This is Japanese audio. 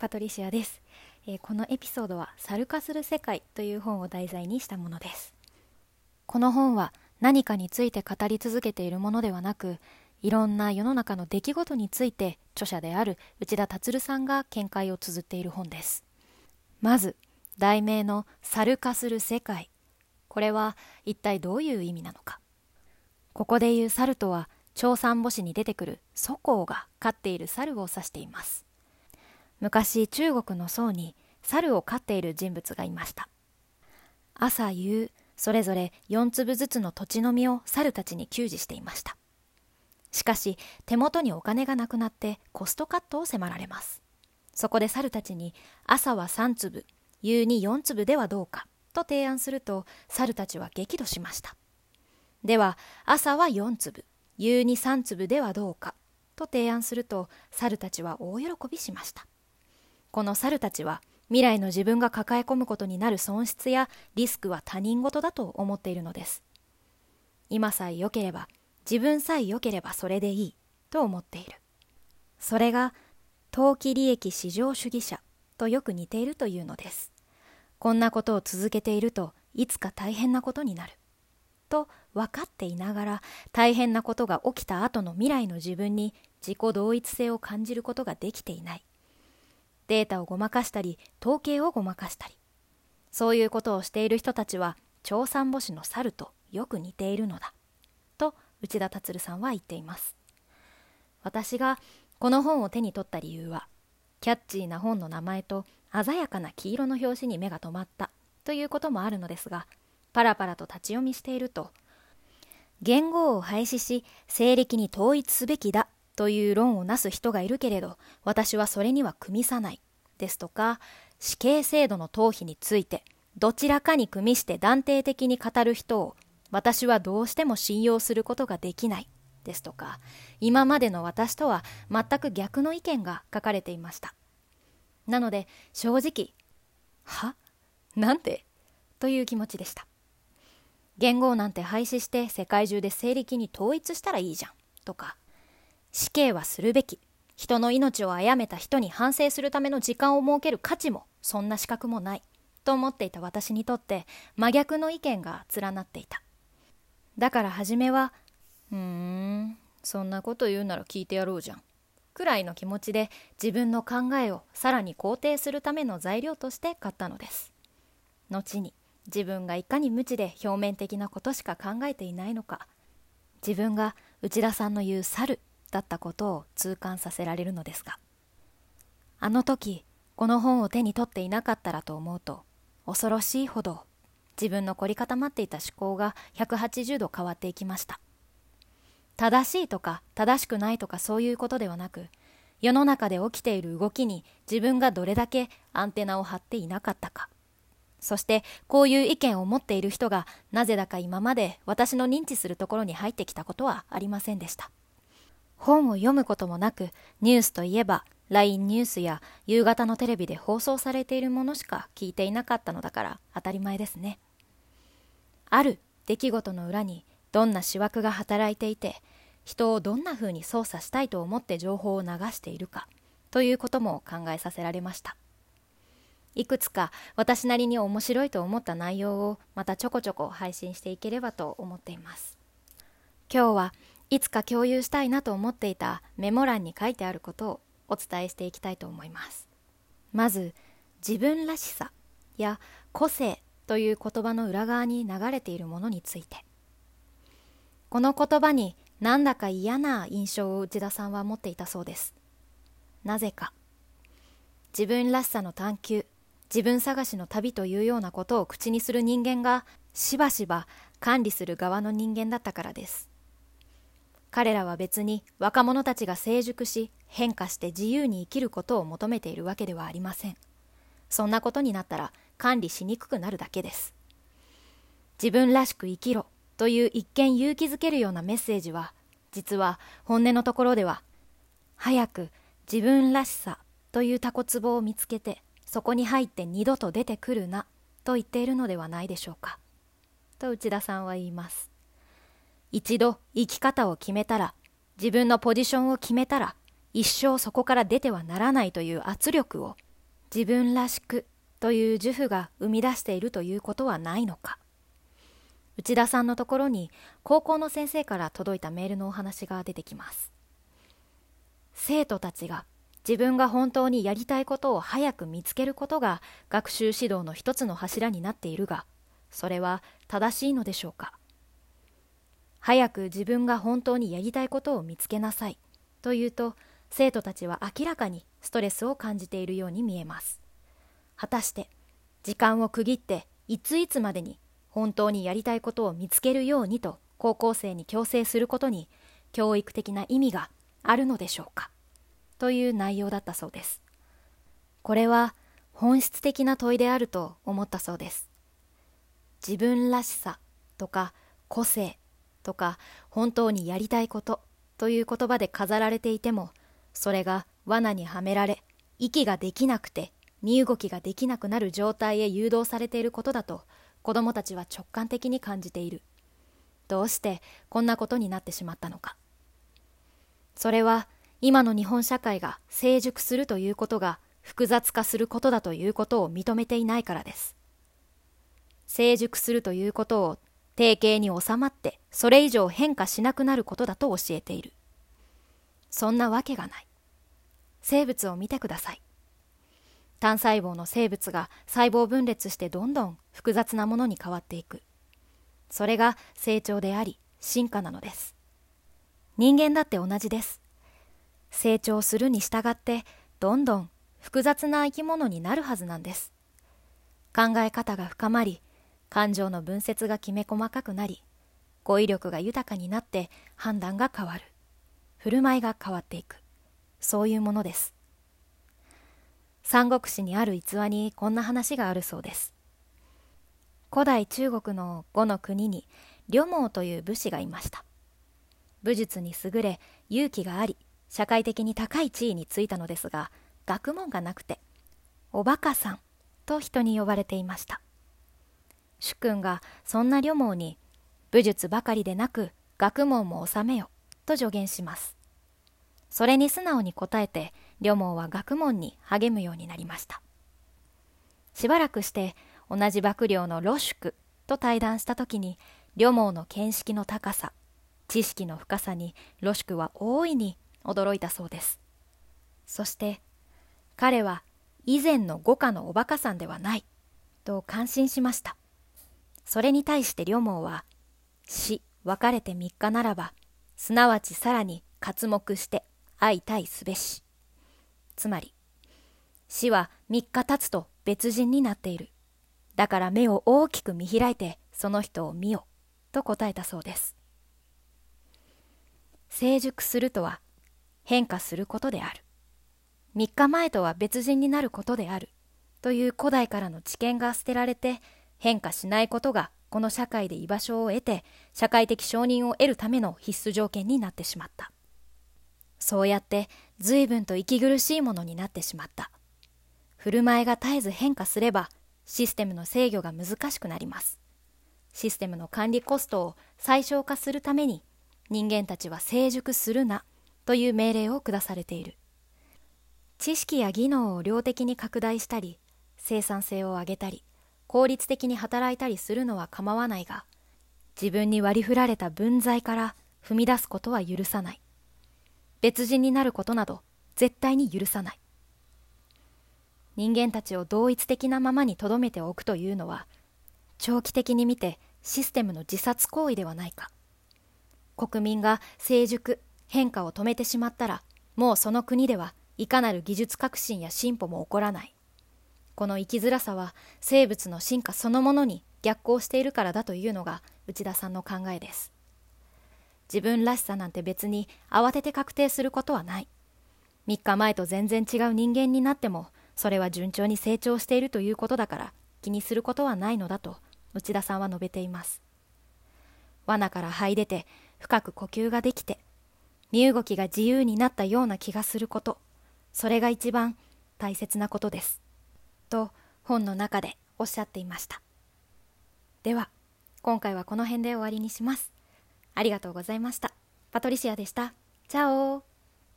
パトリシアです、えー、このエピソードは猿化する世界という本を題材にしたものです。この本は何かについて語り続けているものではなくいろんな世の中の出来事について著者である内田達さんが見解を綴っている本です。まず題名の猿化する世界。これは一体どういう意味なのか。ここでいう猿とは長三母子に出てくる祖公が飼っている猿を指しています。昔中国の僧に猿を飼っている人物がいました。朝夕それぞれ4粒ずつの土地の実を猿たちに給仕していました。しかし手元にお金がなくなってコストカットを迫られます。そこで猿たちに朝は3粒夕に4粒ではどうかと提案すると猿たちは激怒しました。では朝は4粒夕に3粒ではどうかと提案すると猿たちは大喜びしました。この猿たちは未来の自分が抱え込むことになる損失やリスクは他人事だと思っているのです。今さえ良ければ自分さえ良ければそれでいいと思っている。それが投機利益至上主義者とよく似ているというのです。こんなことを続けているといつか大変なことになる。と分かっていながら大変なことが起きた後の未来の自分に自己同一性を感じることができていない。データをごまかしたり統計をごまかしたり。そういうことをしている人たちは長三母子の猿とよく似ているのだ。と内田達さんは言っています。私がこの本を手に取った理由はキャッチーな本の名前と鮮やかな黄色の表紙に目が留まったということもあるのですがパラパラと立ち読みしていると言語を廃止し西暦に統一すべきだという論をなす人がいるけれど私はそれには組みさない。ですとか死刑制度の逃避についてどちらかに組みして断定的に語る人を私はどうしても信用することができない。ですとか今までの私とは全く逆の意見が書かれていました。なので正直は？なんて？という気持ちでした。言語なんて廃止して世界中で西暦に統一したらいいじゃん。とか死刑はするべき。人の命を殺めた人に反省するための時間を設ける価値もそんな資格もない。と思っていた私にとって真逆の意見が連なっていた。だから初めはうーんそんなこと言うなら聞いてやろうじゃん。くらいの気持ちで自分の考えをさらに肯定するための材料として買ったのです。後に自分がいかに無知で表面的なことしか考えていないのか。自分が内田さんの言う猿だったことを痛感させられるのですがあの時この本を手に取っていなかったらと思うと恐ろしいほど自分の凝り固まっていた思考が180度変わっていきました。正しいとか正しくないとかそういうことではなく世の中で起きている動きに自分がどれだけアンテナを張っていなかったか。そしてこういう意見を持っている人がなぜだか今まで私の認知するところに入ってきたことはありませんでした。本を読むこともなくニュースといえば LINE ニュースや夕方のテレビで放送されているものしか聞いていなかったのだから当たり前ですね。ある出来事の裏にどんな思惑が働いていて人をどんな風に操作したいと思って情報を流しているかということも考えさせられました。いくつか私なりに面白いと思った内容をまたちょこちょこ配信していければと思っています。今日はいつか共有したいなと思っていたメモ欄に書いてあることをお伝えしていきたいと思います。まず自分らしさや個性という言葉の裏側に流れているものについて。この言葉になんだか嫌な印象を内田さんは持っていたそうです。なぜか。自分らしさの探求自分探しの旅というようなことを口にする人間がしばしば管理する側の人間だったからです。彼らは別に若者たちが成熟し変化して自由に生きることを求めているわけではありません。そんなことになったら管理しにくくなるだけです。自分らしく生きろという一見勇気づけるようなメッセージは実は本音のところでは早く自分らしさというタコツボを見つけてそこに入って二度と出てくるなと言っているのではないでしょうか。と内田さんは言います。一度生き方を決めたら、自分のポジションを決めたら、一生そこから出てはならないという圧力を自分らしくという主婦が生み出しているということはないのか。内田さんのところに高校の先生から届いたメールのお話が出てきます。生徒たちが自分が本当にやりたいことを早く見つけることが学習指導の一つの柱になっているがそれは正しいのでしょうか。早く自分が本当にやりたいことを見つけなさい。というと生徒たちは明らかにストレスを感じているように見えます。果たして時間を区切っていついつまでに本当にやりたいことを見つけるようにと高校生に強制することに教育的な意味があるのでしょうか。という内容だったそうです。これは本質的な問いであると思ったそうです。自分らしさとか個性とか本当にやりたいことという言葉で飾られていてもそれが罠にはめられ息ができなくて身動きができなくなる状態へ誘導されていることだと子供たちは直感的に感じている。どうしてこんなことになってしまったのか。それは今の日本社会が成熟するということが複雑化することだということを認めていないからです。成熟するということを定型に収まってそれ以上変化しなくなることだと教えている。そんなわけがない。生物を見てください。単細胞の生物が細胞分裂してどんどん複雑なものに変わっていく。それが成長であり進化なのです。人間だって同じです。成長するに従ってどんどん複雑な生き物になるはずなんです。考え方が深まり感情の分節がきめ細かくなり語彙力が豊かになって判断が変わる。振る舞いが変わっていく。そういうものです。三国志にある逸話にこんな話があるそうです。古代中国の五の国に呂蒙という武士がいました。武術に優れ勇気があり社会的に高い地位についたのですが学問がなくておバカさんと人に呼ばれていました。主君がそんな呂蒙に武術ばかりでなく学問も収めよと助言します。それに素直に答えて呂蒙は学問に励むようになりました。しばらくして同じ幕僚の露宿と対談した時に呂蒙の見識の高さ知識の深さに露宿は大いに驚いたそうです。そして彼は以前の五家のおバカさんではないと感心しました。それに対して呂蒙は死別れて3日ならばすなわちさらに刮目して相対すべし。つまり、死は3日経つと別人になっている。だから目を大きく見開いてその人を見よ、と答えたそうです。成熟するとは変化することである。3日前とは別人になることである。という古代からの知見が捨てられて変化しないことがこの社会で居場所を得て社会的承認を得るための必須条件になってしまった。そうやって随分と息苦しいものになってしまった。振る舞いが絶えず変化すればシステムの制御が難しくなります。システムの管理コストを最小化するために人間たちは成熟するなという命令を下されている。知識や技能を量的に拡大したり生産性を上げたり効率的に働いたりするのは構わないが、自分に割り振られた分際から踏み出すことは許さない。別人になることなど絶対に許さない。人間たちを同一的なままに留めておくというのは、長期的に見てシステムの自殺行為ではないか。国民が成熟、変化を止めてしまったら、もうその国ではいかなる技術革新や進歩も起こらない。この生きづらさは生物の進化そのものに逆行しているからだというのが内田さんの考えです。自分らしさなんて別に慌てて確定することはない。3日前と全然違う人間になってもそれは順調に成長しているということだから気にすることはないのだと内田さんは述べています。罠から這い出て深く呼吸ができて身動きが自由になったような気がすること。それが一番大切なことです。と本の中でおっしゃっていました。では今回はこの辺で終わりにします。ありがとうございました。パトリシアでした。チャオ。